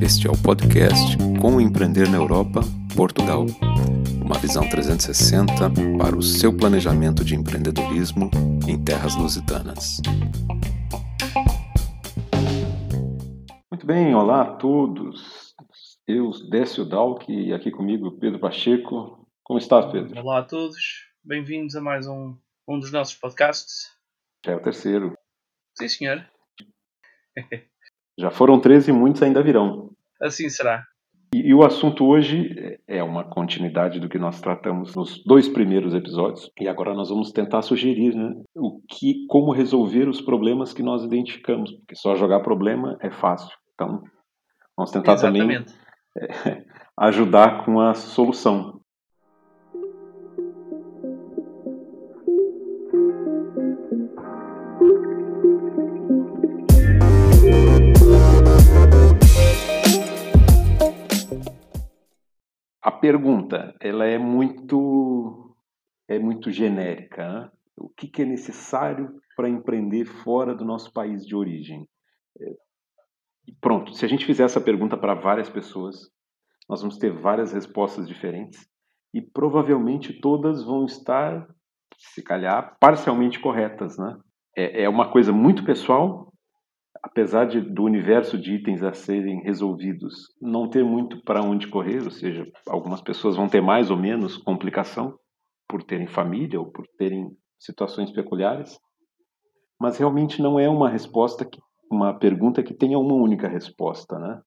Este é o podcast Como Empreender na Europa, Portugal. Uma visão 360 para o seu planejamento de empreendedorismo em terras lusitanas. Muito bem, olá a todos. Eu, Décio Dalk, e aqui comigo Pedro Pacheco. Como está, Pedro? Olá a todos, bem-vindos a mais um, um dos nossos podcasts. Já é o terceiro. Sim, senhor. Já foram 13 e muitos ainda virão. Assim será. E, e, o assunto hoje é uma continuidade do que nós tratamos nos dois primeiros episódios. E agora nós vamos tentar sugerir né, o que, como resolver os problemas que nós identificamos. Porque só jogar problema é fácil. Então, vamos tentar Exatamente. também é, ajudar com a solução. Pergunta, ela é muito é muito genérica. Né? O que, que, é necessário para empreender fora do nosso país de origem? É, pronto, se a gente fizer essa pergunta para várias pessoas, nós vamos ter várias respostas diferentes e provavelmente todas vão estar, se calhar, parcialmente corretas, né? É, é uma coisa muito pessoal apesar de, do universo de itens a serem resolvidos não ter muito para onde correr, ou seja, algumas pessoas vão ter mais ou menos complicação por terem família ou por terem situações peculiares, mas realmente não é uma resposta que, uma pergunta que tenha uma única resposta, né?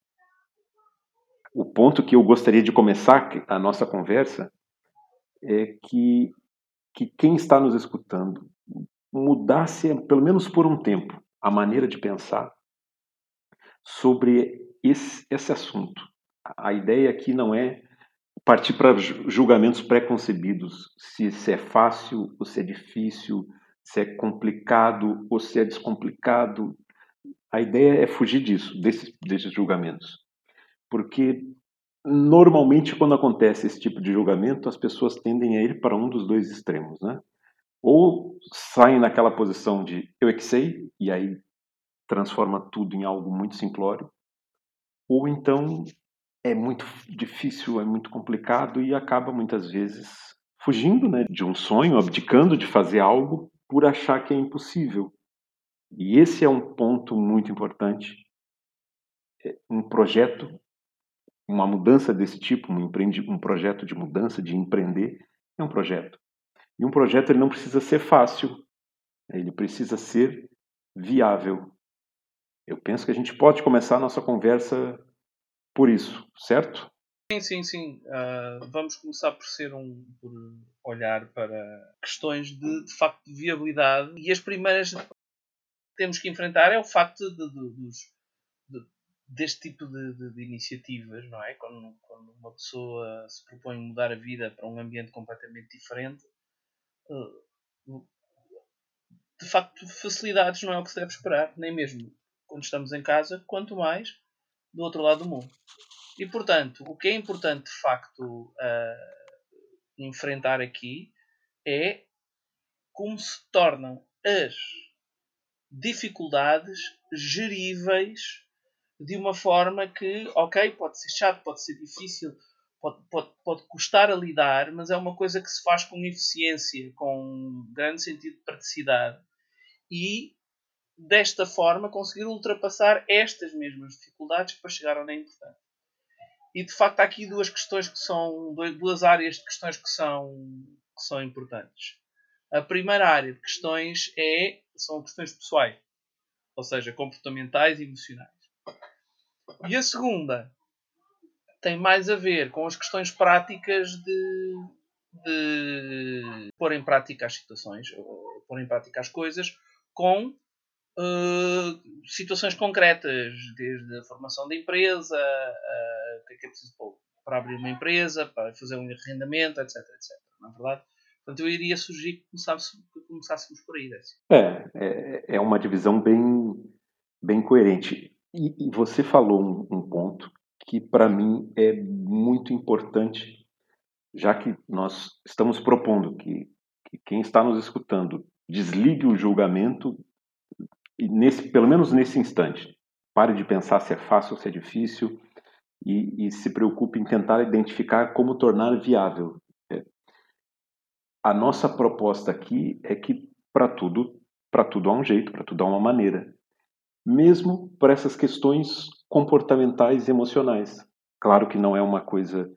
O ponto que eu gostaria de começar a nossa conversa é que que quem está nos escutando mudasse pelo menos por um tempo a maneira de pensar sobre esse, esse assunto. A ideia aqui não é partir para julgamentos pré-concebidos, se, se é fácil ou se é difícil, se é complicado ou se é descomplicado. A ideia é fugir disso, desses, desses julgamentos. Porque normalmente quando acontece esse tipo de julgamento, as pessoas tendem a ir para um dos dois extremos, né? Ou saem naquela posição de eu é que sei, e aí transforma tudo em algo muito simplório, ou então é muito difícil, é muito complicado e acaba muitas vezes fugindo né, de um sonho, abdicando de fazer algo por achar que é impossível. E esse é um ponto muito importante. É, um projeto, uma mudança desse tipo, um, empreende, um projeto de mudança, de empreender, é um projeto. E um projeto ele não precisa ser fácil, ele precisa ser viável. Eu penso que a gente pode começar a nossa conversa por isso, certo? Sim, sim, sim. Uh, vamos começar por ser um por olhar para questões de, de facto de viabilidade e as primeiras que temos que enfrentar é o facto de, de, de deste tipo de, iniciativas, não é? Quando, quando uma pessoa se propõe mudar a vida para um ambiente completamente diferente, de facto, facilidades não é o que se deve esperar, nem mesmo quando estamos em casa, quanto mais do outro lado do mundo. E portanto, o que é importante de facto uh, enfrentar aqui é como se tornam as dificuldades geríveis de uma forma que, ok, pode ser chato, pode ser difícil, pode, pode, pode custar a lidar, mas é uma coisa que se faz com eficiência, com grande sentido de praticidade e desta forma conseguir ultrapassar estas mesmas dificuldades para chegar onde é importante. E de facto há aqui duas questões que são duas áreas de questões que são, que são importantes. A primeira área de questões é, são questões pessoais, ou seja, comportamentais e emocionais. E a segunda tem mais a ver com as questões práticas de, de pôr em prática as situações, pôr em prática as coisas, com uh, situações concretas, desde a formação da empresa, o que é que é preciso para abrir uma empresa, para fazer um arrendamento, etc, etc. Não é verdade? Portanto, eu iria sugerir que começássemos, que começássemos por aí. Décio. É, é, é uma divisão bem, bem coerente. E, e você falou um, um ponto que para mim é muito importante, já que nós estamos propondo que, que quem está nos escutando desligue o julgamento nesse, pelo menos nesse instante, pare de pensar se é fácil ou se é difícil e, e se preocupe em tentar identificar como tornar viável. É. A nossa proposta aqui é que para tudo, para tudo há um jeito, para tudo há uma maneira, mesmo para essas questões comportamentais e emocionais. Claro que não é uma coisa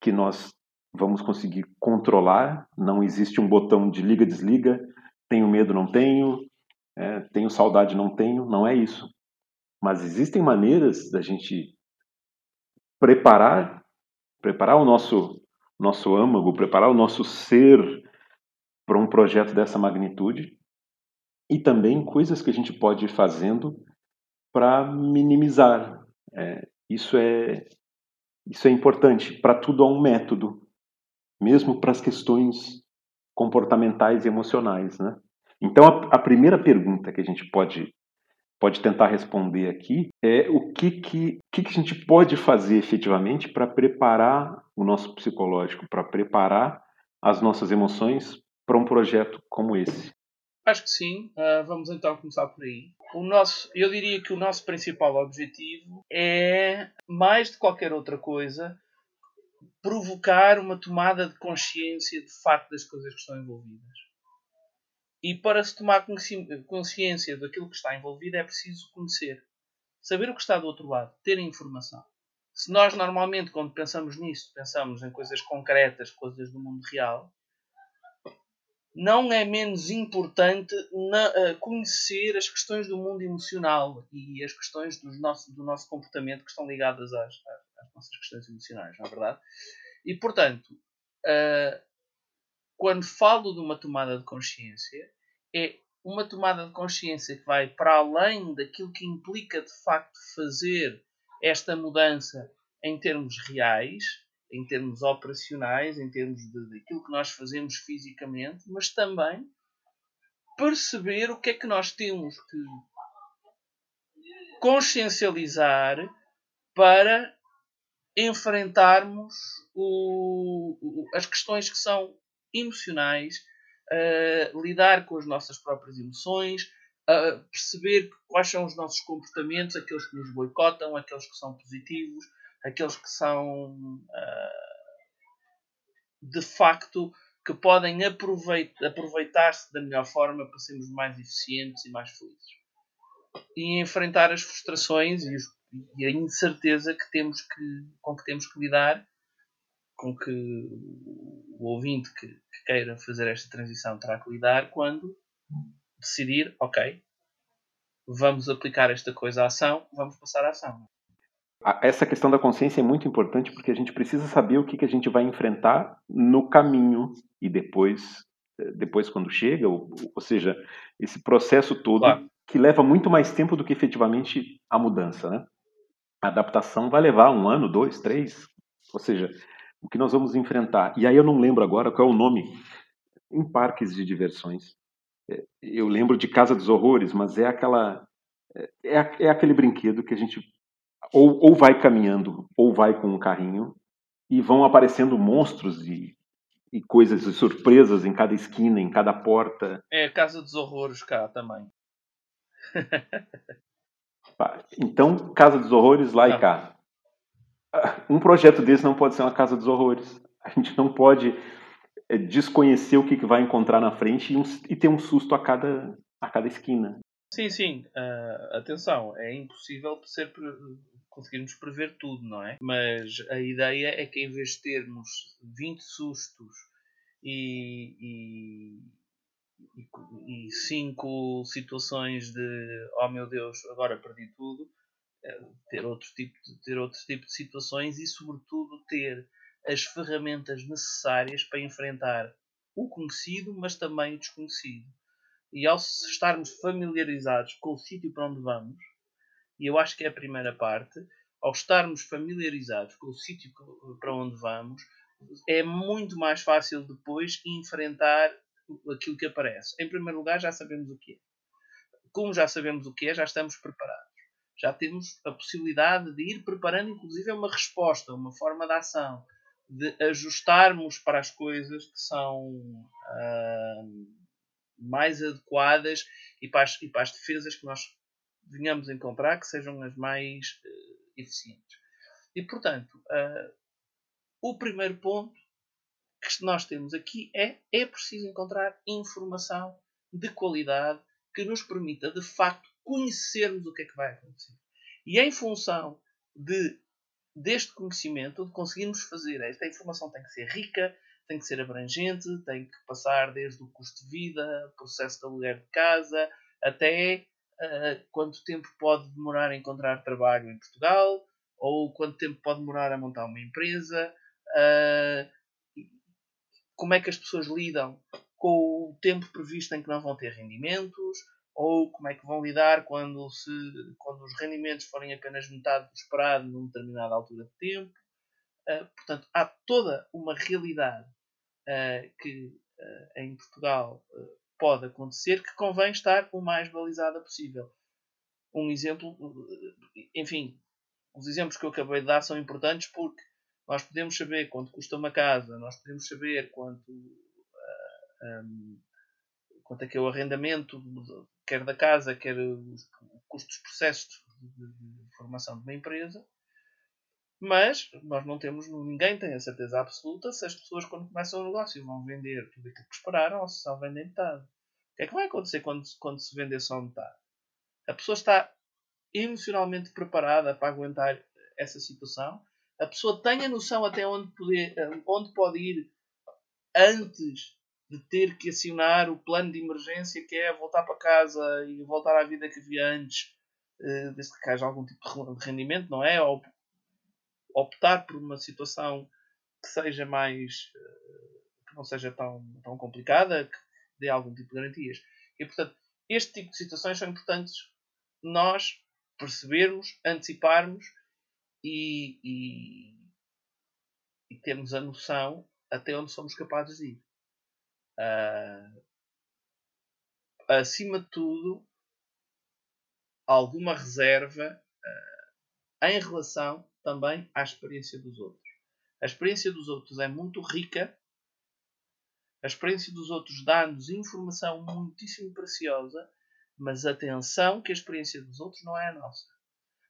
que nós vamos conseguir controlar, não existe um botão de liga desliga, tenho medo não tenho, é, tenho saudade não tenho, não é isso. Mas existem maneiras da gente preparar, preparar o nosso nosso âmago, preparar o nosso ser para um projeto dessa magnitude e também coisas que a gente pode ir fazendo para minimizar. É, isso é isso é importante. Para tudo há um método, mesmo para as questões comportamentais e emocionais, né? Então a, a primeira pergunta que a gente pode pode tentar responder aqui é o que, que, que, que a gente pode fazer efetivamente para preparar o nosso psicológico, para preparar as nossas emoções para um projeto como esse. Acho que sim. Uh, vamos então começar por aí. O nosso, eu diria que o nosso principal objetivo é, mais de qualquer outra coisa, provocar uma tomada de consciência de facto das coisas que estão envolvidas. E para se tomar consciência daquilo que está envolvido é preciso conhecer. Saber o que está do outro lado. Ter informação. Se nós normalmente, quando pensamos nisso, pensamos em coisas concretas, coisas do mundo real, não é menos importante na, uh, conhecer as questões do mundo emocional e as questões do nosso, do nosso comportamento que estão ligadas às, às, nossas questões emocionais, não é verdade? E, portanto, uh, quando falo de uma tomada de consciência, é uma tomada de consciência que vai para além daquilo que implica de facto fazer esta mudança em termos reais, em termos operacionais, em termos daquilo que nós fazemos fisicamente, mas também perceber o que é que nós temos que consciencializar para enfrentarmos o, as questões que são emocionais, uh, lidar com as nossas próprias emoções, uh, perceber quais são os nossos comportamentos, aqueles que nos boicotam, aqueles que são positivos, aqueles que são uh, de facto que podem aproveitar-se da melhor forma para sermos mais eficientes e mais felizes. E enfrentar as frustrações e, os, e a incerteza que temos que, com que temos que lidar com que o ouvinte que, que queira fazer esta transição terá que lidar quando decidir, ok, vamos aplicar esta coisa à ação, vamos passar à ação. Essa questão da consciência é muito importante porque a gente precisa saber o que, que a gente vai enfrentar no caminho e depois, depois quando chega, ou, ou seja, esse processo todo claro. que leva muito mais tempo do que efetivamente a mudança, né? A adaptação vai levar um ano, dois, três, ou seja, o que nós vamos enfrentar. E aí eu não lembro agora qual é o nome em parques de diversões. É, eu lembro de Casa dos Horrores, mas é aquela é, é, é aquele brinquedo que a gente ou, ou vai caminhando ou vai com um carrinho e vão aparecendo monstros e, e coisas e surpresas em cada esquina, em cada porta. É Casa dos Horrores cá também. então, Casa dos Horrores lá não. e cá um projeto desse não pode ser uma casa dos horrores. A gente não pode é, desconhecer o que, vai encontrar na frente e, ter um susto a cada, a cada esquina. Sim, sim. Uh, atenção, é impossível ser, conseguirmos prever tudo, não é? Mas a ideia é que em vez de termos 20 sustos e, e, e, cinco situações de oh meu Deus, agora perdi tudo, ter outro tipo de, ter outro tipo de situações e sobretudo ter as ferramentas necessárias para enfrentar o conhecido, mas também o desconhecido. E ao estarmos familiarizados com o sítio para onde vamos, e eu acho que é a primeira parte, ao estarmos familiarizados com o sítio para onde vamos, é muito mais fácil depois enfrentar aquilo que aparece. Em primeiro lugar, já sabemos o que é. Como já sabemos o que é, já estamos preparados já temos a possibilidade de ir preparando, inclusive, uma resposta, uma forma de ação, de ajustarmos para as coisas que são uh, mais adequadas e para, as, e para as defesas que nós venhamos a encontrar que sejam as mais uh, eficientes. E, portanto, uh, o primeiro ponto que nós temos aqui é é preciso encontrar informação de qualidade que nos permita, de facto, conhecermos o que é que vai acontecer. E em função de, deste conhecimento, de conseguirmos fazer, esta informação tem que ser rica, tem que ser abrangente, tem que passar desde o custo de vida, processo de aluguer de casa, até uh, quanto tempo pode demorar a encontrar trabalho em Portugal, ou quanto tempo pode demorar a montar uma empresa, uh, como é que as pessoas lidam com o tempo previsto em que não vão ter rendimentos, ou como é que vão lidar quando, se, quando os rendimentos forem apenas metade do esperado numa determinada altura de tempo. Uh, portanto, há toda uma realidade uh, que uh, em Portugal pode acontecer que convém estar o mais balizada possível. Um exemplo, enfim, os exemplos que eu acabei de dar são importantes porque nós podemos saber quanto custa uma casa, nós podemos saber quanto, um, quanto é que é o arrendamento, quer da casa, quer os custos processos de, de, de formação de uma empresa, mas nós não temos, ninguém tem a certeza absoluta se as pessoas, quando começam o negócio, vão vender tudo aquilo que esperaram ou se só vendem metade. O que é que vai acontecer quando, quando se vender só metade? A pessoa está emocionalmente preparada para aguentar essa situação. A pessoa tem a noção até onde, poder, onde pode ir antes de ter que acionar o plano de emergência que é voltar para casa e voltar à vida que havia antes, eh, desde que haja algum tipo de rendimento, não é? Ou optar por uma situação que seja mais. Eh, que não seja tão, tão complicada, que dê algum tipo de garantias. E, portanto, este tipo de situações são importantes nós percebermos, anteciparmos e, e, e termos a noção até onde somos capazes de ir. Uh, acima de tudo, alguma reserva uh, em relação também à experiência dos outros. A experiência dos outros é muito rica, a experiência dos outros dá-nos informação muitíssimo preciosa, mas atenção que a experiência dos outros não é a nossa.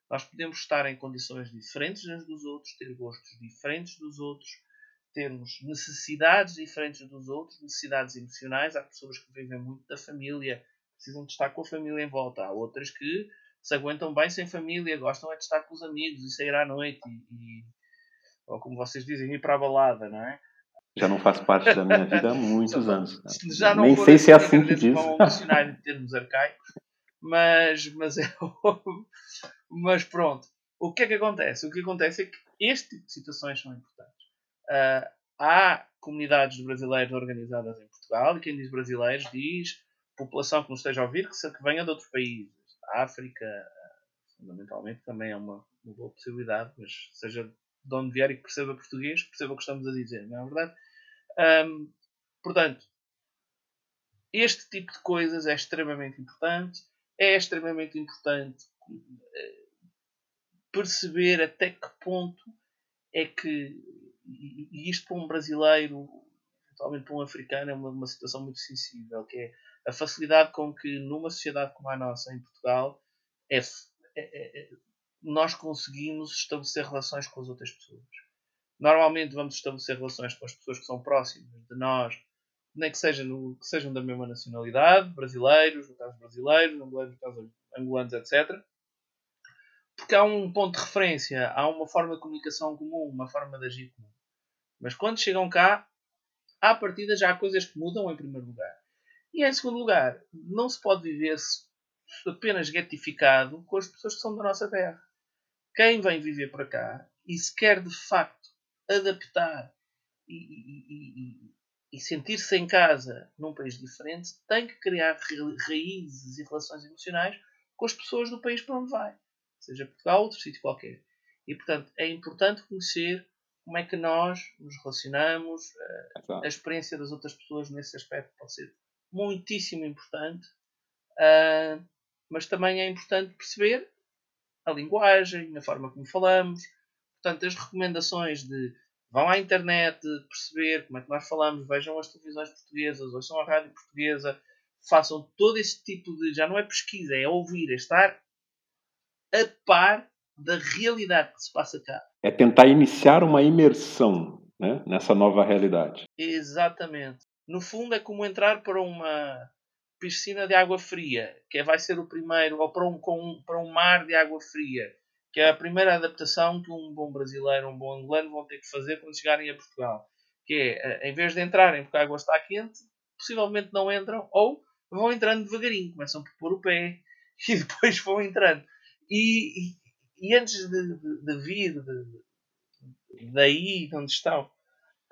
Nós podemos estar em condições diferentes das dos outros, ter gostos diferentes dos outros, termos necessidades diferentes dos outros, necessidades emocionais. Há pessoas que vivem muito da família, precisam de estar com a família em volta. Há outras que se aguentam bem sem família, gostam é de estar com os amigos e sair à noite e, e ou como vocês dizem, ir para a balada, não é? Já não faz parte da minha vida há muitos anos. Já não Nem sei se é assim que diz. Um dicionário de termos arcaicos, mas, mas, é, mas pronto. O que é que acontece? O que acontece é que este tipo de situações são importantes. Uh, há comunidades de brasileiros organizadas em Portugal, e quem diz brasileiros diz população que nos esteja a ouvir que, venha de outros países. África, fundamentalmente, também é uma, uma, boa possibilidade, mas seja de onde vier e que perceba português, perceba o que estamos a dizer, não é verdade? Um, portanto, este tipo de coisas é extremamente importante. É extremamente importante eh, perceber até que ponto é que, e isto para um brasileiro, eventualmente para um africano, é uma, uma situação muito sensível, que é a facilidade com que numa sociedade como a nossa, em Portugal, é, é, é, é, nós conseguimos estabelecer relações com as outras pessoas. Normalmente vamos estabelecer relações com as pessoas que são próximas de nós, nem que, seja no, que sejam da mesma nacionalidade, brasileiros, no caso brasileiros, angolanos, no caso angolanos, etc. Porque há um ponto de referência, há uma forma de comunicação comum, uma forma de agir comum. Mas quando chegam cá, à partida já há coisas que mudam em primeiro lugar. E em segundo lugar, não se pode viver apenas getificado com as pessoas que são da nossa terra. Quem vem viver para cá e se quer de facto adaptar e, e, e, e sentir-se em casa num país diferente, tem que criar raízes e relações emocionais com as pessoas do país para onde vai, seja Portugal ou outro sítio qualquer. E portanto é importante conhecer como é que nós nos relacionamos, eh, a experiência das outras pessoas nesse aspecto pode ser muitíssimo importante, uh, mas também é importante perceber a linguagem, a forma como falamos. Portanto, as recomendações de vão à internet perceber como é que nós falamos, vejam as televisões portuguesas, ouçam a rádio portuguesa, façam todo esse tipo de. Já não é pesquisa, é ouvir, é estar a par da realidade que se passa cá. É tentar iniciar uma imersão né, nessa nova realidade. Exatamente. No fundo, é como entrar para uma piscina de água fria, que é, vai ser o primeiro, ou para um, para um mar de água fria, que é a primeira adaptação que um bom brasileiro, um bom angolano vão ter que fazer quando chegarem a Portugal. Que é, em vez de entrarem porque a água está quente, possivelmente não entram, ou vão entrando devagarinho, começam por pôr o pé e depois vão entrando. E, e, antes de, de, de vir de, daí de onde estão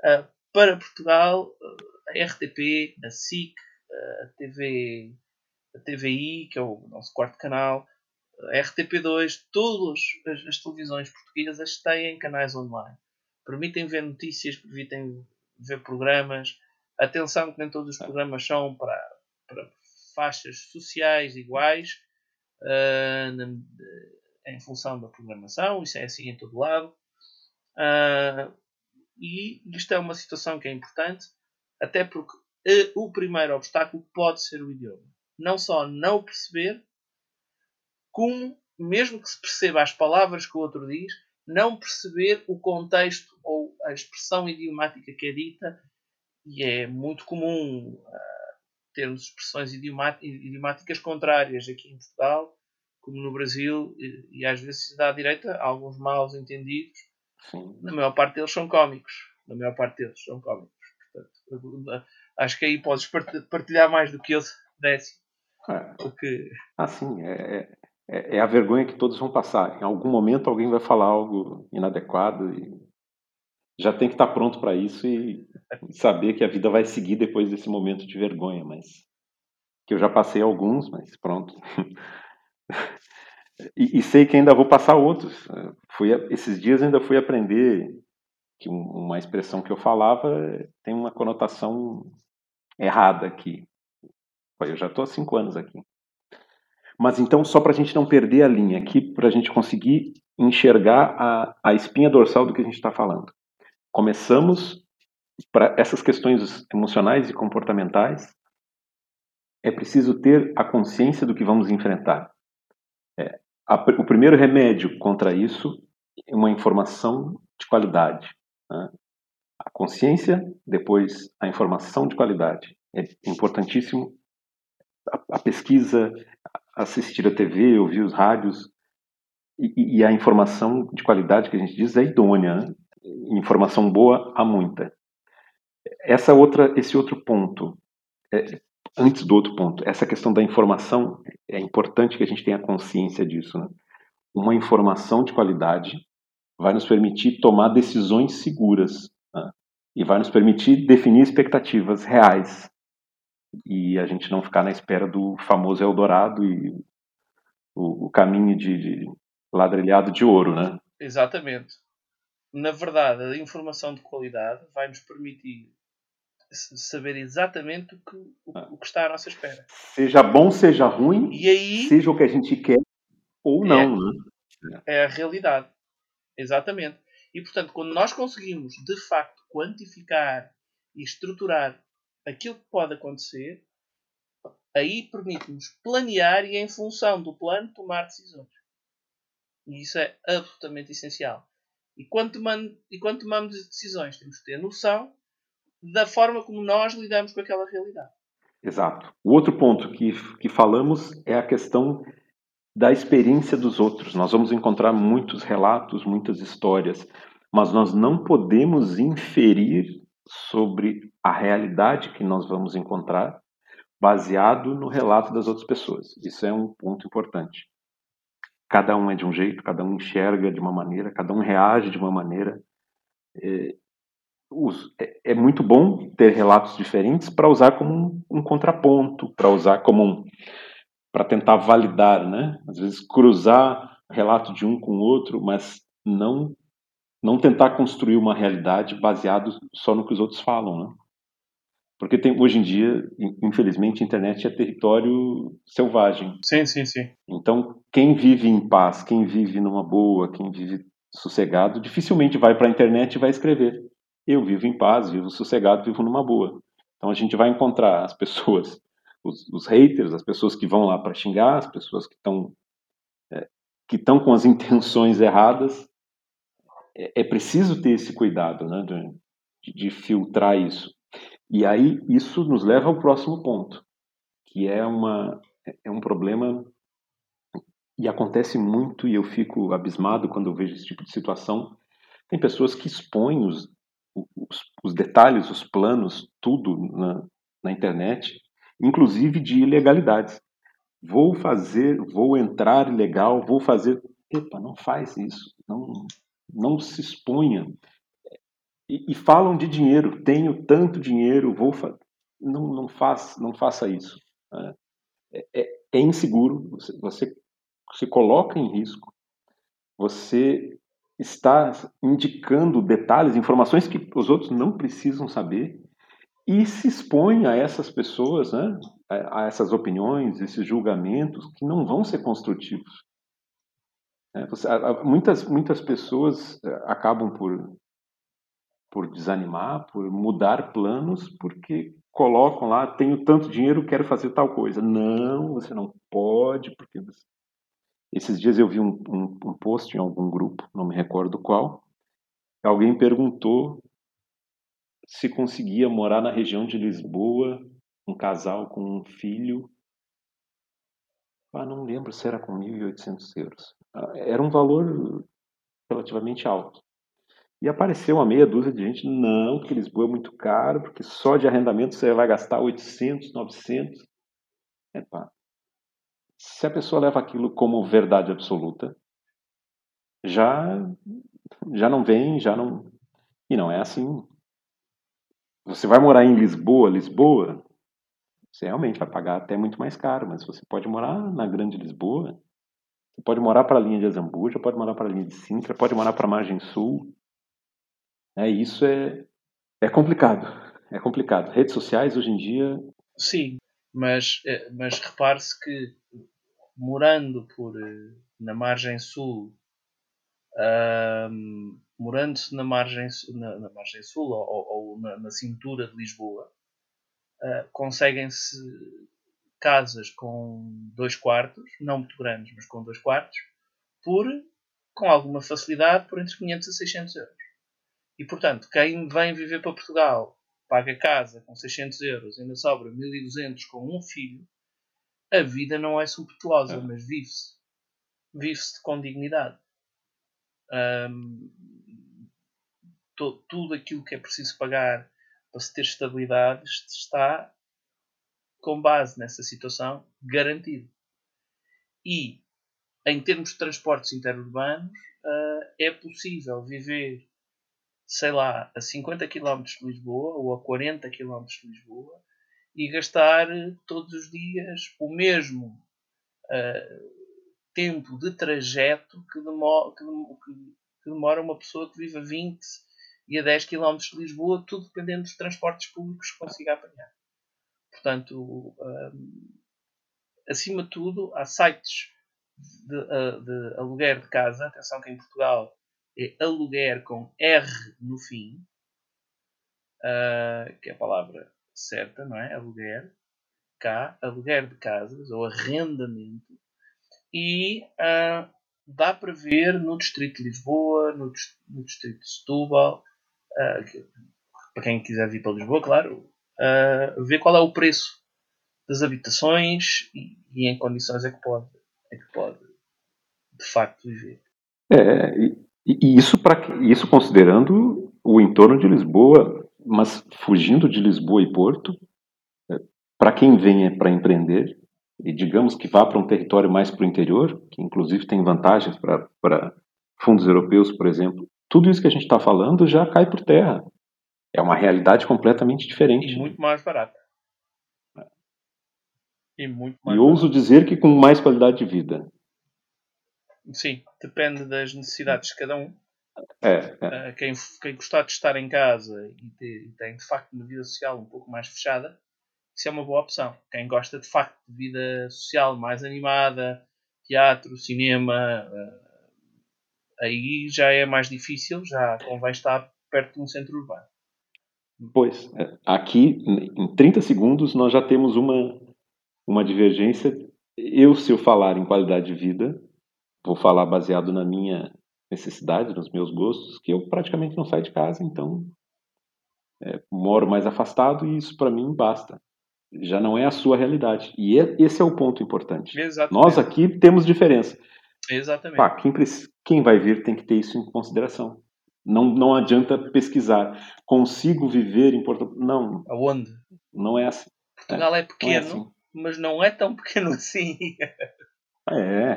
uh, para Portugal, uh, a RTP, a SIC, uh, a, TV, a TVI, que é o nosso quarto canal, a RTP2, todas as, as televisões portuguesas têm canais online. Permitem ver notícias, permitem ver programas. Atenção que nem todos os programas são para, para faixas sociais iguais, uh, em função da programação, isso é assim em todo lado. Uh, e isto é uma situação que é importante, até porque uh, o primeiro obstáculo pode ser o idioma. Não só não perceber, como, mesmo que se perceba as palavras que o outro diz, não perceber o contexto ou a expressão idiomática que é dita, e é muito comum uh, termos expressões idiomáticas contrárias aqui em Portugal, como no Brasil, e, e às vezes se dá direita a alguns maus entendidos. Sim. Na maior parte deles são cómicos. Na maior parte deles são cómicos. Portanto, acho que aí podes partilhar mais do que eu desse. É. Porque... Ah, sim. É, é, é, a vergonha que todos vão passar. Em algum momento alguém vai falar algo inadequado e já tem que estar pronto para isso e saber que a vida vai seguir depois desse momento de vergonha, mas que eu já passei alguns, mas pronto. E, e, sei que ainda vou passar outros. Fui, esses dias ainda fui aprender que uma expressão que eu falava tem uma conotação errada aqui. Eu já estou há cinco anos aqui. Mas então, só para a gente não perder a linha aqui, para a gente conseguir enxergar a, a espinha dorsal do que a gente está falando. Começamos para essas questões emocionais e comportamentais. É preciso ter a consciência do que vamos enfrentar. É, a, o primeiro remédio contra isso é uma informação de qualidade. Né? A consciência, depois a informação de qualidade. É importantíssimo a, a pesquisa, assistir a TV, ouvir os rádios, e, e, a informação de qualidade que a gente diz é idônea. Né? Informação boa há muita. Essa outra, esse outro ponto, é, antes do outro ponto, essa questão da informação, é importante que a gente tenha consciência disso. Né? Uma informação de qualidade vai nos permitir tomar decisões seguras né? e vai nos permitir definir expectativas reais e a gente não ficar na espera do famoso Eldorado e o, o caminho de, de ladrilhado de ouro, né? Exatamente. Na verdade, a informação de qualidade vai nos permitir saber exatamente o que, o, ah. o, que está à nossa espera. Seja bom, seja ruim, e aí, seja o que a gente quer ou não. É, né? é a realidade. Exatamente. E portanto, quando nós conseguimos de facto quantificar e estruturar aquilo que pode acontecer, aí permite-nos planear e, em função do plano, tomar decisões. E isso é absolutamente essencial. E quando, tomamos, e quando tomamos decisões, temos que ter noção da forma como nós lidamos com aquela realidade. Exato. O outro ponto que, que falamos é a questão da experiência dos outros. Nós vamos encontrar muitos relatos, muitas histórias, mas nós não podemos inferir sobre a realidade que nós vamos encontrar baseado no relato das outras pessoas. Isso é um ponto importante. Cada um é de um jeito, cada um enxerga de uma maneira, cada um reage de uma maneira. É, é, é muito bom ter relatos diferentes para usar como um, um contraponto, para usar como um, para tentar validar, né? Às vezes cruzar relato de um com o outro, mas não não tentar construir uma realidade baseado só no que os outros falam, né? Porque tem, hoje em dia, infelizmente, a internet é território selvagem. Sim, sim, sim. Então, quem vive em paz, quem vive numa boa, quem vive sossegado, dificilmente vai para a internet e vai escrever. Eu vivo em paz, vivo sossegado, vivo numa boa. Então, a gente vai encontrar as pessoas os, os haters, as pessoas que vão lá para xingar, as pessoas que estão é, que estão com as intenções erradas. É, é, preciso ter esse cuidado, né, de, de filtrar isso. E aí isso nos leva ao próximo ponto, que é uma é um problema e acontece muito e eu fico abismado quando eu vejo esse tipo de situação. Tem pessoas que expõem os, os, os detalhes, os planos, tudo na, na internet, inclusive de ilegalidades. Vou fazer, vou entrar ilegal, vou fazer. Epa, não faz isso, não, não se exponha. E, e falam de dinheiro, tenho tanto dinheiro, vou fazer. Não, não, faz, não faça isso. Né? É, é, é inseguro, você, você se coloca em risco, você está indicando detalhes, informações que os outros não precisam saber e se expõe a essas pessoas, né, a essas opiniões, esses julgamentos que não vão ser construtivos. É, você, muitas, muitas pessoas é, acabam por, por desanimar, por mudar planos, porque colocam lá, tenho tanto dinheiro, quero fazer tal coisa. Não, você não pode, porque você... Esses dias eu vi um, um, um post em algum grupo, não me recordo qual, alguém perguntou se conseguia morar na região de Lisboa, um casal com um filho. Ah, não lembro se era com 1.800 euros. Ah, era um valor relativamente alto. E apareceu uma meia dúzia de gente, não, que Lisboa é muito caro, porque só de arrendamento você vai gastar 800, 900. Epa. Se a pessoa leva aquilo como verdade absoluta, já já não vem, já não. E não é assim. Você vai morar em Lisboa, Lisboa, você realmente vai pagar até muito mais caro, mas você pode morar na Grande Lisboa, você pode morar para a linha de Azambuja, pode morar para a linha de Sintra, pode morar para a margem sul. É, isso é, é complicado. É complicado. Redes sociais hoje em dia. Sim, mas, é, mas repare-se que morando por, eh, na margem sul um, morando-se na margem, na, na margem sul ou, ou na, na, cintura de Lisboa, uh, conseguem-se casas com dois quartos, não muito grandes, mas com dois quartos, por, com alguma facilidade, por entre 500 a 600 euros. E, portanto, quem vem viver para Portugal, paga casa com 600 euros, ainda sobra 1200 com um filho, a vida não é subtuosa, é. mas vive-se. Vive-se com dignidade. Um, to, tudo aquilo que é preciso pagar para se ter estabilidade está, com base nessa situação, garantido. E, em termos de transportes interurbanos, uh, é possível viver, sei lá, a 50 km de Lisboa ou a 40 km de Lisboa e gastar todos os dias o mesmo uh, tempo de trajeto que demora, que, demora uma pessoa que vive a 20 e a 10 km de Lisboa, tudo dependendo dos transportes públicos que consiga apanhar. Portanto, um, acima de tudo, há sites de, de, aluguer de casa. Atenção que em Portugal é aluguer com R no fim, uh, que é a palavra certa, não é? Aluguer. Cá, aluguer de casas ou arrendamento e uh, dá para ver no Distrito de Lisboa, no, no Distrito de Setúbal, uh, que, para quem quiser vir para Lisboa, claro, uh, ver qual é o preço das habitações e, e, em condições é que pode, é que pode de facto viver. É, e, e isso, para isso considerando o entorno de Lisboa, mas fugindo de Lisboa e Porto, é, para quem vem para empreender, e digamos que vá para um território mais para o interior, que inclusive tem vantagens para fundos europeus, por exemplo, tudo isso que a gente está falando já cai por terra. É uma realidade completamente diferente. E muito mais barata. E muito mais E ouso dizer que com mais qualidade de vida. Sim, depende das necessidades de cada um. É, é. Uh, quem, quem gostar de estar em casa e, ter, e tem de facto uma vida social um pouco mais fechada, isso é uma boa opção. Quem gosta de facto de vida social mais animada, teatro, cinema, uh, aí já é mais difícil, já convém estar perto de um centro urbano. Pois, é, aqui em 30 segundos nós já temos uma, uma divergência. Eu, se eu falar em qualidade de vida, vou falar baseado na minha necessidade, nos meus gostos, que eu praticamente não saio de casa, então é, moro mais afastado e isso para mim basta. Já não é a sua realidade. E é, esse é o ponto importante. Exatamente. Nós aqui temos diferença. Exatamente. Pá, quem, quem vai vir tem que ter isso em consideração. Não, não adianta pesquisar. Consigo viver em Portugal. Não. Aonde? Não é assim. Portugal é, é pequeno, não assim. mas não é tão pequeno assim. é.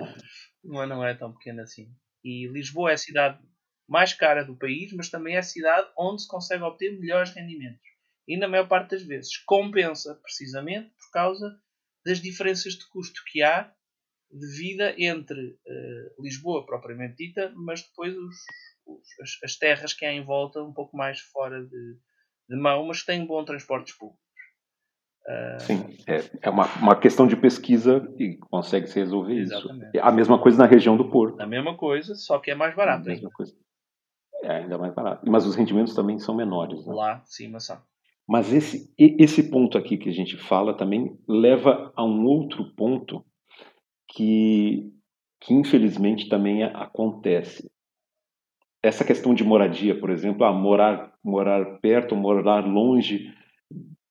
Mas não é tão pequeno assim. E Lisboa é a cidade mais cara do país, mas também é a cidade onde se consegue obter melhores rendimentos. E na maior parte das vezes compensa precisamente por causa das diferenças de custo que há de vida entre uh, Lisboa propriamente dita, mas depois os, os, as, as, terras que há em volta, um pouco mais fora de, de mão, mas que têm bom transportes públicos. Sim, é, é uma, uma questão de pesquisa e consegue se resolver Exatamente. isso. A mesma coisa na região do Porto. A mesma coisa, só que é mais barato. A mesma coisa. É ainda mais barato. Mas os rendimentos também são menores. Né? Lá, sim, mas são. Mas esse, esse ponto aqui que a gente fala também leva a um outro ponto que, que infelizmente também acontece. Essa questão de moradia, por exemplo, ah, morar, morar perto, morar longe,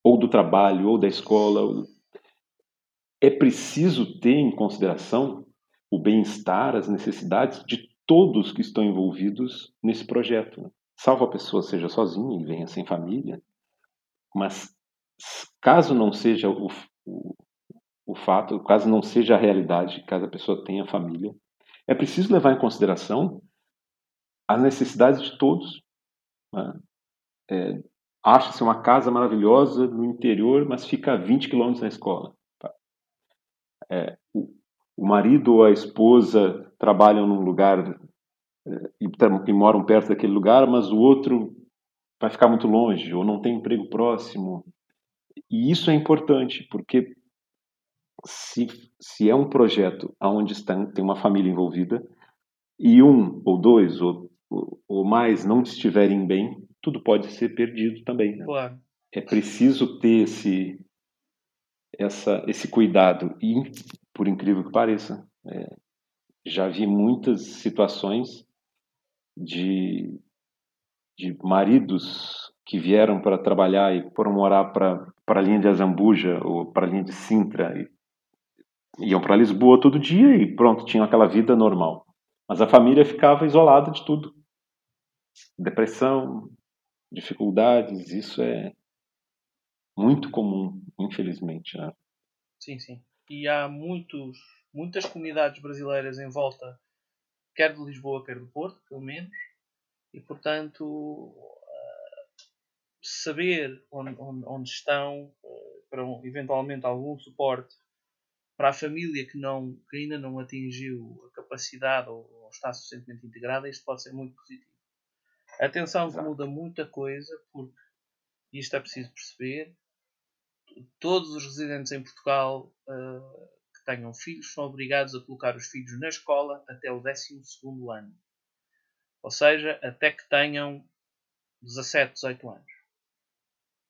ou do trabalho, ou da escola, é preciso ter em consideração o bem-estar, as necessidades de todos que estão envolvidos nesse projeto. Né? Salvo a pessoa seja sozinha e venha sem família, mas caso não seja o, o, o fato, caso não seja a realidade, caso a pessoa tenha família, é preciso levar em consideração as necessidades de todos. Né? É, Acha-se uma casa maravilhosa no interior, mas fica a 20 quilômetros da escola. É, o, o, marido ou a esposa trabalham num lugar é, e, e moram perto daquele lugar, mas o outro vai ficar muito longe ou não tem emprego próximo. E isso é importante, porque se, se é um projeto onde está, tem uma família envolvida e um ou dois ou, ou mais não estiverem bem, tudo pode ser perdido também. Né? Claro. É preciso ter esse, essa, esse cuidado e, por incrível que pareça, é, já vi muitas situações de, de maridos que vieram para trabalhar e foram morar para a linha de Azambuja ou para a linha de Sintra e iam para Lisboa todo dia e pronto, tinham aquela vida normal. Mas a família ficava isolada de tudo. Depressão, dificuldades, isso é muito comum, infelizmente. Né? Sim, sim. E há muitos, muitas comunidades brasileiras em volta, quer de Lisboa, quer do Porto, pelo menos, e portanto saber onde, onde, onde estão eh, para eventualmente algum suporte para a família que, não, que ainda não atingiu a capacidade ou, ou está suficientemente integrada, isto pode ser muito positivo. Atenção que muda muita coisa, porque isto é preciso perceber. Todos os residentes em Portugal uh, que tenham filhos são obrigados a colocar os filhos na escola até o 12 ano. Ou seja, até que tenham 17, 18 anos.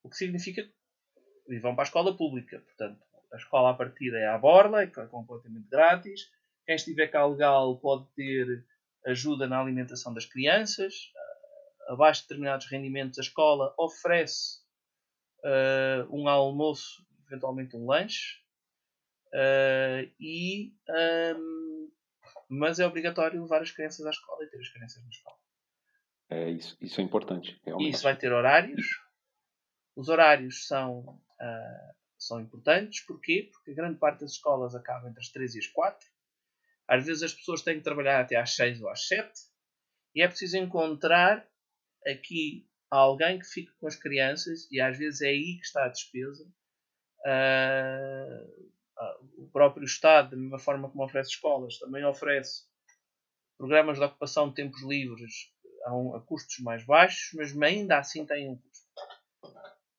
O que significa que vão para a escola pública. Portanto, a escola à partida é à borla, é completamente grátis. Quem estiver cá legal pode ter ajuda na alimentação das crianças. Abaixo de determinados rendimentos, a escola oferece uh, um almoço, eventualmente um lanche. Uh, e, um, mas é obrigatório levar as crianças à escola e ter as crianças na escola. É, isso, isso é importante. Realmente. Isso vai ter horários. Os horários são uh, são importantes. Porquê? Porque a grande parte das escolas acaba entre as 3 e as 4. Às vezes as pessoas têm que trabalhar até às 6 ou às 7. E é preciso encontrar aqui alguém que fique com as crianças e às vezes é aí que está a despesa. Uh, o próprio Estado, da mesma forma como oferece escolas, também oferece programas de ocupação de tempos livres a, um, a custos mais baixos, mas ainda assim tem um custo.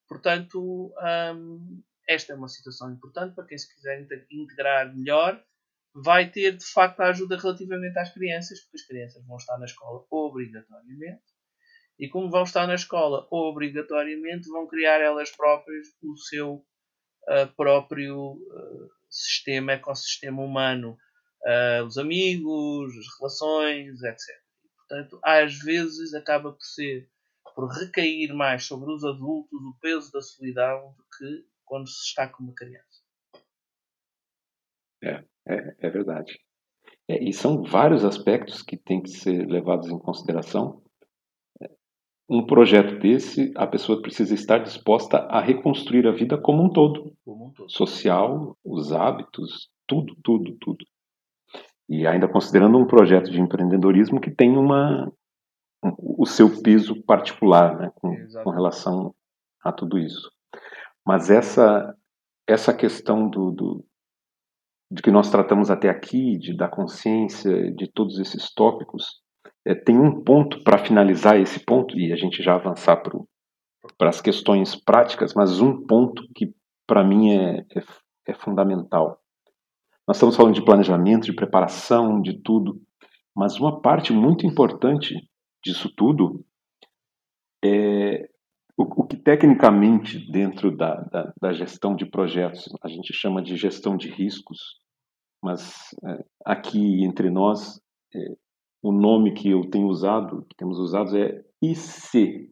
Portanto, um, esta é uma situação importante para quem se quiser integrar melhor. Vai ter de facto a ajuda relativamente às crianças, porque as crianças vão estar na escola obrigatoriamente. E como vão estar na escola obrigatoriamente, vão criar elas próprias o seu uh, próprio uh, sistema, ecossistema humano, uh, os amigos, as relações, etc. Portanto, às vezes acaba por ser por recair mais sobre os adultos o peso da solidão do que quando se está com uma criança. É, é, é verdade. É, e são vários aspectos que têm que ser levados em consideração. Um projeto desse, a pessoa precisa estar disposta a reconstruir a vida como um todo. Como um todo. Social, os hábitos, tudo, tudo, tudo. E ainda considerando um projeto de empreendedorismo que tem uma, o seu peso particular né, com, com, relação a tudo isso. Mas essa, essa questão do, do, de que nós tratamos até aqui, de da consciência, de todos esses tópicos, é, tem um ponto para finalizar esse ponto e a gente já avançar para as questões práticas, mas um ponto que para mim é, é, é fundamental. Nós estamos falando de planejamento, de preparação, de tudo, mas uma parte muito importante disso tudo é o, que tecnicamente dentro da, da, da, gestão de projetos a gente chama de gestão de riscos, mas é, aqui entre nós é, o nome que eu tenho usado, que temos usado é IC.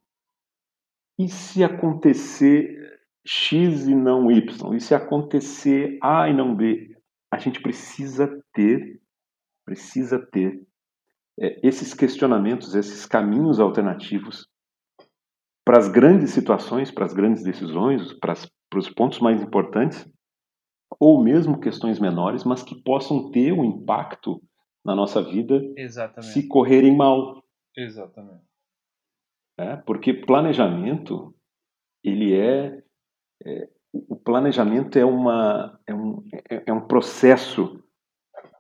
E se acontecer X e não Y? E se acontecer A e não B? A gente precisa ter, precisa ter é, esses questionamentos, esses caminhos alternativos para as grandes situações, para as grandes decisões, para, as, para os pontos mais importantes, ou mesmo questões menores, mas que possam ter um impacto na nossa vida Exatamente. se correrem mal. Exatamente. É, porque planejamento, ele é, é, o planejamento é, uma, é, um, é, é um processo,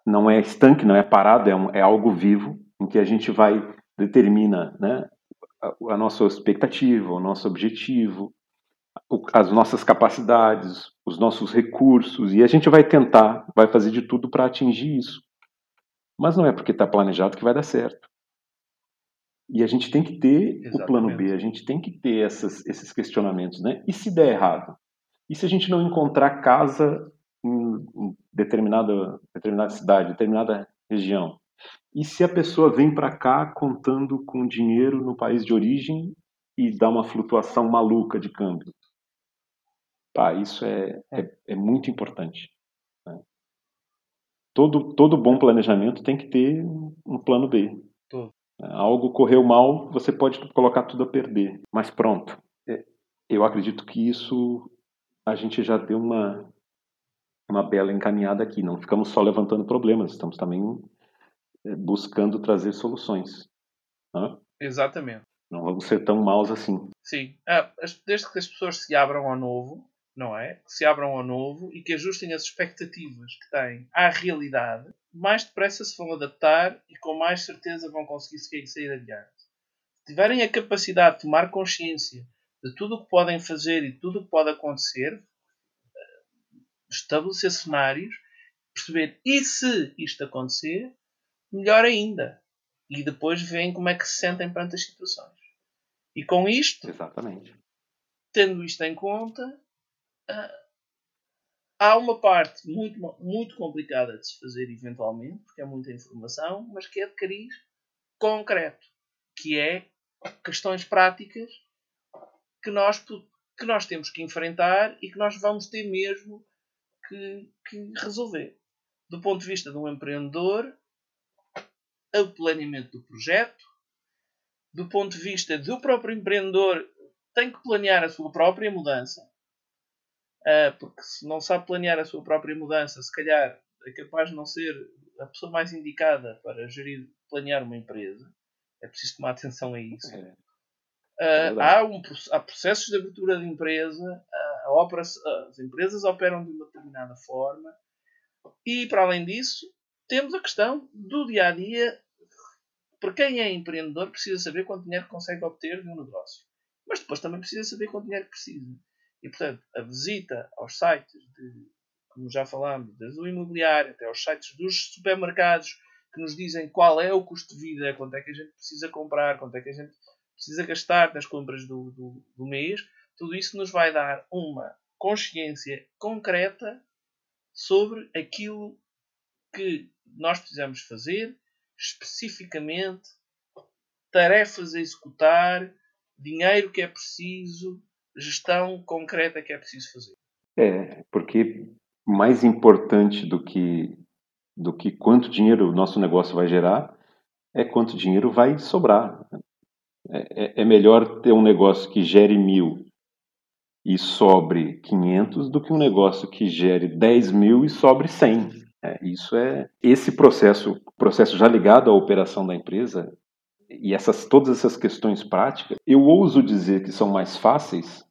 não é estanque, não é parado, é, um, é algo vivo, em que a gente vai, determina né, a, a nossa expectativa, o nosso objetivo, as nossas capacidades, os nossos recursos, e a gente vai tentar, vai fazer de tudo para atingir isso. Mas não é porque está planejado que vai dar certo. E a gente tem que ter Exatamente. o plano B, a gente tem que ter essas, esses questionamentos, né? E se der errado? E se a gente não encontrar casa em determinada, determinada cidade, determinada região? E se a pessoa vem para cá contando com dinheiro no país de origem e dá uma flutuação maluca de câmbio? Pá, isso é, é, é muito importante. Todo, todo bom planejamento tem que ter um plano B. Tô. Algo correu mal, você pode colocar tudo a perder. Mas pronto. É, eu acredito que isso a gente já deu uma, uma bela encaminhada aqui. Não ficamos só levantando problemas, estamos também é, buscando trazer soluções. Né? Exatamente. Não vamos ser tão maus assim. Sim. Ah, desde que as pessoas se abram ao novo, não é? Que se abram ao novo e que ajustem as expectativas que têm à realidade, mais depressa se vão adaptar e com mais certeza vão conseguir sair adiante. Se tiverem a capacidade de tomar consciência de tudo o que podem fazer e tudo o que pode acontecer, eh, estabelecer cenários, perceber e se isto acontecer, melhor ainda. E depois veem como é que se sentem perante as situações. E com isto, Exatamente. tendo isto em conta, há uma parte muito, muito complicada de se fazer eventualmente, porque é muita informação, mas que é de cariz concreto, que é questões práticas que nós, que nós temos que enfrentar e que nós vamos ter mesmo que, que resolver. Do ponto de vista de um empreendedor, o planeamento do projeto. Do ponto de vista do próprio empreendedor, tem que planear a sua própria mudança. Uh, porque se não sabe planear a sua própria mudança, se calhar é capaz de não ser a pessoa mais indicada para gerir, planear uma empresa. É preciso tomar atenção a isso. Uh, há, um, há, processos de abertura de empresa, a opera, as empresas operam de uma determinada forma, e para além disso, temos a questão do dia a dia para quem é empreendedor, precisa saber quanto dinheiro consegue obter de um negócio. Mas depois também precisa saber quanto dinheiro precisa. E, portanto, a visita aos sites, de, como já falámos, desde o imobiliário até aos sites dos supermercados, que nos dizem qual é o custo de vida, quanto é que a gente precisa comprar, quanto é que a gente precisa gastar nas compras do, do, do mês, tudo isso nos vai dar uma consciência concreta sobre aquilo que nós precisamos fazer, especificamente, tarefas a executar, dinheiro que é preciso, gestão concreta que é preciso fazer. É, porque mais importante do que do que quanto dinheiro o nosso negócio vai gerar é quanto dinheiro vai sobrar. É, é, é melhor ter um negócio que gere mil e sobre 500 do que um negócio que gere 10 mil e sobre 100. É, isso é esse processo, processo já ligado à operação da empresa e essas todas essas questões práticas, eu ouso dizer que são mais fáceis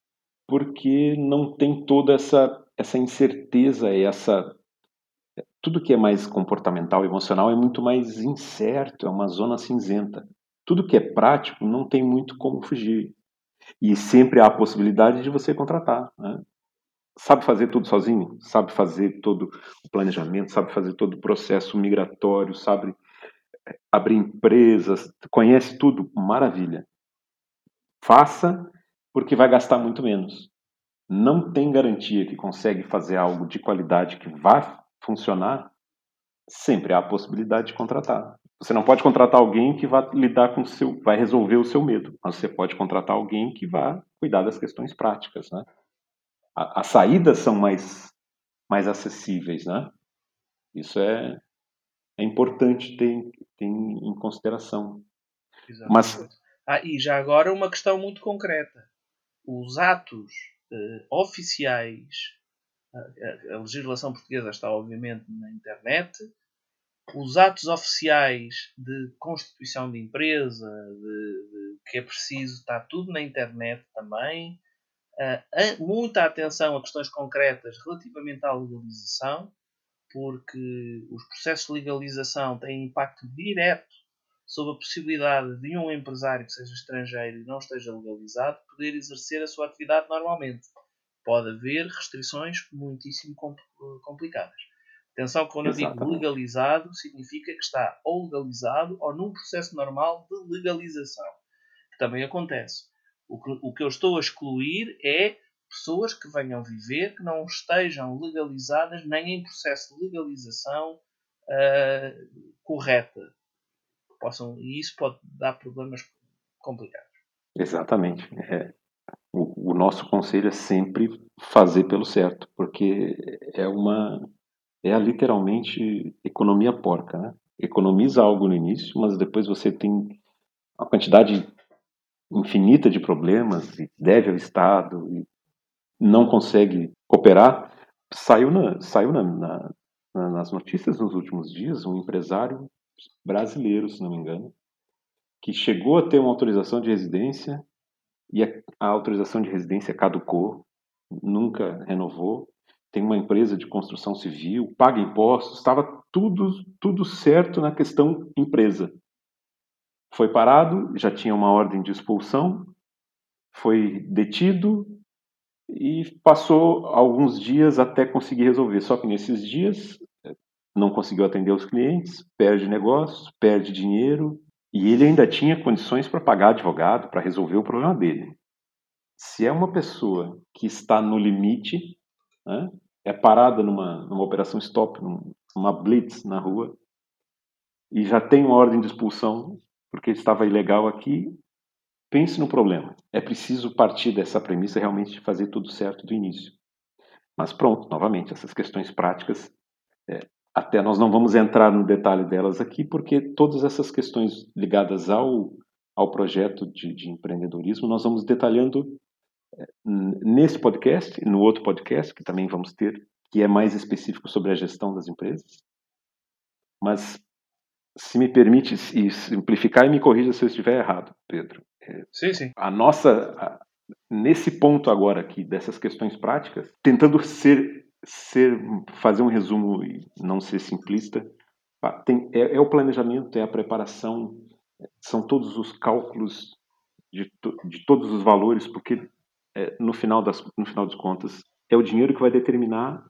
porque não tem toda essa essa incerteza essa tudo que é mais comportamental, emocional é muito mais incerto, é uma zona cinzenta. Tudo que é prático não tem muito como fugir. E sempre há a possibilidade de você contratar. Né? Sabe fazer tudo sozinho? Sabe fazer todo o planejamento, sabe fazer todo o processo migratório, sabe abrir empresas, conhece tudo, maravilha. Faça, porque vai gastar muito menos. Não tem garantia que consegue fazer algo de qualidade que vai funcionar, sempre há a possibilidade de contratar. Você não pode contratar alguém que vai lidar com o seu, vai resolver o seu medo, mas você pode contratar alguém que vai cuidar das questões práticas, né? As saídas são mais mais acessíveis, né? Isso é, é importante ter, ter em consideração. Exatamente. Mas ah, e já agora uma questão muito concreta: os atos uh, oficiais, a, a legislação portuguesa está obviamente na internet os atos oficiais de constituição de empresa, de, de, que é preciso, está tudo na internet também. Muita atenção a questões concretas relativamente à legalização, porque os processos de legalização têm impacto direto sobre a possibilidade de um empresário que seja estrangeiro e não esteja legalizado poder exercer a sua atividade normalmente. Pode haver restrições muitíssimo complicadas. Atenção, quando eu digo legalizado, significa que está ou legalizado ou num processo normal de legalização, que também acontece. O que, o que eu estou a excluir é pessoas que venham viver que não estejam legalizadas nem em processo de legalização uh, correta. Possam, e isso pode dar problemas complicados. Exatamente. É, o, o nosso conselho é sempre fazer pelo certo, porque é uma é literalmente economia porca, né? Economiza algo no início, mas depois você tem uma quantidade infinita de problemas e deve ao Estado e não consegue cooperar. Saiu, na, saiu na, na, nas notícias nos últimos dias um empresário brasileiro, se não me engano, que chegou a ter uma autorização de residência e a, a autorização de residência caducou, nunca renovou, tem uma empresa de construção civil, paga impostos, estava tudo, tudo certo na questão empresa. Foi parado, já tinha uma ordem de expulsão, foi detido e passou alguns dias até conseguir resolver. Só que nesses dias eh, não conseguiu atender os clientes, perde negócios, perde dinheiro e ele ainda tinha condições para pagar advogado para resolver o problema dele. Se é uma pessoa que está no limite, né, é parada numa, numa operação stop, numa blitz na rua, e já tem uma ordem de expulsão porque estava ilegal aqui, pense no problema. É preciso partir dessa premissa realmente de fazer tudo certo do início. Mas pronto, novamente, essas questões práticas, é, até nós não vamos entrar no detalhe delas aqui, porque todas essas questões ligadas ao, ao projeto de, de empreendedorismo, nós vamos detalhando nesse podcast e no outro podcast que também vamos ter, que é mais específico sobre a gestão das empresas. Mas se me permite simplificar e me corrija se eu estiver errado, Pedro. Sim, sim. A nossa a, nesse ponto agora aqui dessas questões práticas, tentando ser ser fazer um resumo e não ser simplista, tem, é, é o planejamento, é a preparação, são todos os cálculos de, de todos os valores, porque é, no, final das, no final das contas, é o dinheiro que vai determinar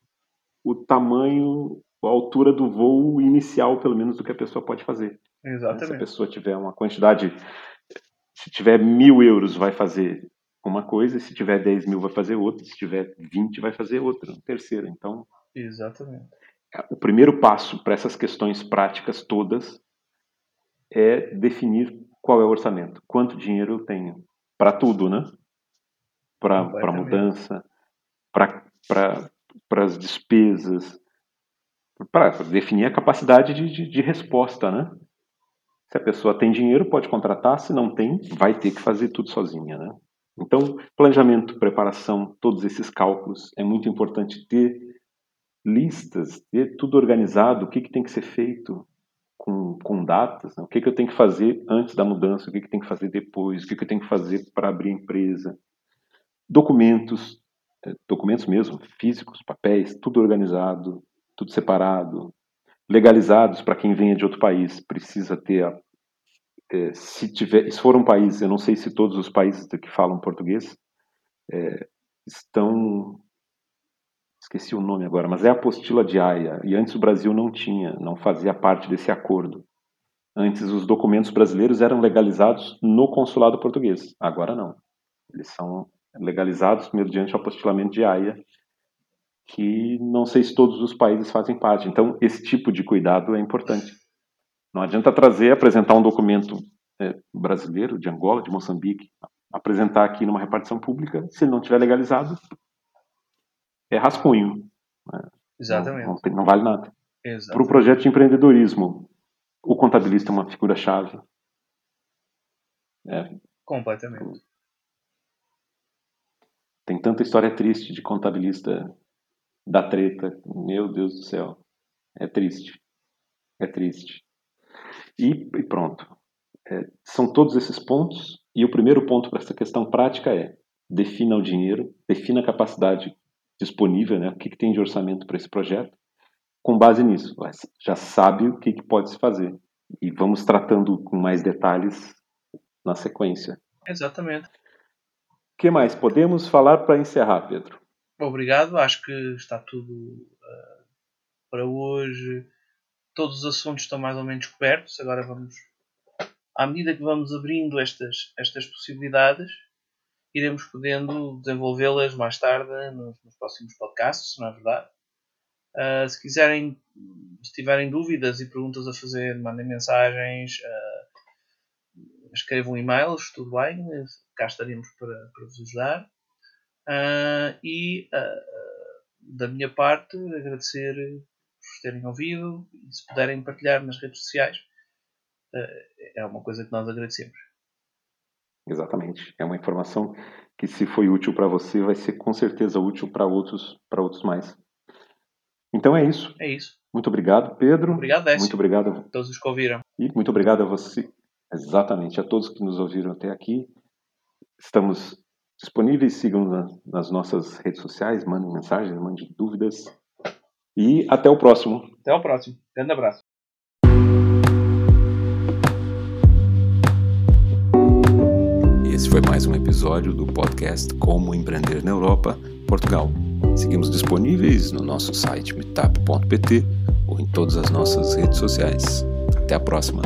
o tamanho, a altura do voo inicial, pelo menos, do que a pessoa pode fazer. Exatamente. Se a pessoa tiver uma quantidade, se tiver mil euros, vai fazer uma coisa, se tiver 10 mil vai fazer outra, se tiver 20 vai fazer outra, terceira. Então, Exatamente. o primeiro passo para essas questões práticas todas é definir qual é o orçamento, quanto dinheiro eu tenho para tudo, né? Para mudança, para as despesas, para definir a capacidade de, de, de resposta, né? Se a pessoa tem dinheiro, pode contratar, se não tem, vai ter que fazer tudo sozinha, né? Então, planejamento, preparação, todos esses cálculos, é muito importante ter listas, ter tudo organizado, o que, que tem que ser feito com, com datas, né? o que, que eu tenho que fazer antes da mudança, o que, que tem que fazer depois, o que, que eu tenho que fazer para abrir a empresa. Documentos, é, documentos mesmo, físicos, papéis, tudo organizado, tudo separado, legalizados para quem venha de outro país, precisa ter a é, se tiver, se for um país, eu não sei se todos os países que falam português é, estão, esqueci o nome agora, mas é a apostila de Haia, e antes o Brasil não tinha, não fazia parte desse acordo. Antes os documentos brasileiros eram legalizados no consulado português, agora não. Eles são legalizados mediante o apostilamento de Haia, que não sei se todos os países fazem parte. Então, esse tipo de cuidado é importante. Não adianta trazer, apresentar um documento é, brasileiro, de Angola, de Moçambique, apresentar aqui numa repartição pública, se não tiver legalizado, é rascunho. Né? Exatamente. Não, não, não vale nada. Para o projeto de empreendedorismo, o contabilista é uma figura-chave. É. Completamente. Tem tanta história triste de contabilista da treta. Meu Deus do céu. É triste. É triste. E, e pronto. É, são todos esses pontos. E o primeiro ponto para essa questão prática é defina o dinheiro, defina a capacidade disponível, né? o que, que tem de orçamento para esse projeto. Com base nisso, já sabe o que, que pode se fazer. E vamos tratando com mais detalhes na sequência. Exatamente. O que mais? Podemos falar para encerrar, Pedro? Obrigado, acho que está tudo uh, para hoje todos os assuntos estão mais ou menos cobertos. Agora vamos, à medida que vamos abrindo estas, estas possibilidades, iremos podendo desenvolvê-las mais tarde nos, nos, próximos podcasts, não é verdade? Uh, se quiserem, se tiverem dúvidas e perguntas a fazer, mandem mensagens, uh, escrevam e-mails, tudo bem, cá estaremos para, para vos ajudar. Uh, e da minha parte, agradecer por terem ouvido e se puderem partilhar nas redes sociais, eh, é uma coisa que nós agradecemos. Exatamente. É uma informação que, se foi útil para você, vai ser com certeza útil para outros, para outros mais. Então é isso. É isso. Muito obrigado, Pedro. Obrigado, Décio. Muito obrigado a todos os que ouviram. E muito obrigado a você, exatamente, a todos que nos ouviram até aqui. Estamos disponíveis, sigam nas nossas redes sociais, mandem mensagens, mandem dúvidas. E até o próximo. Até o próximo. Grande abraço. Esse foi mais um episódio do podcast Como Empreender na Europa, Portugal. Seguimos disponíveis no nosso site meetup.pt ou em todas as nossas redes sociais. Até a próxima.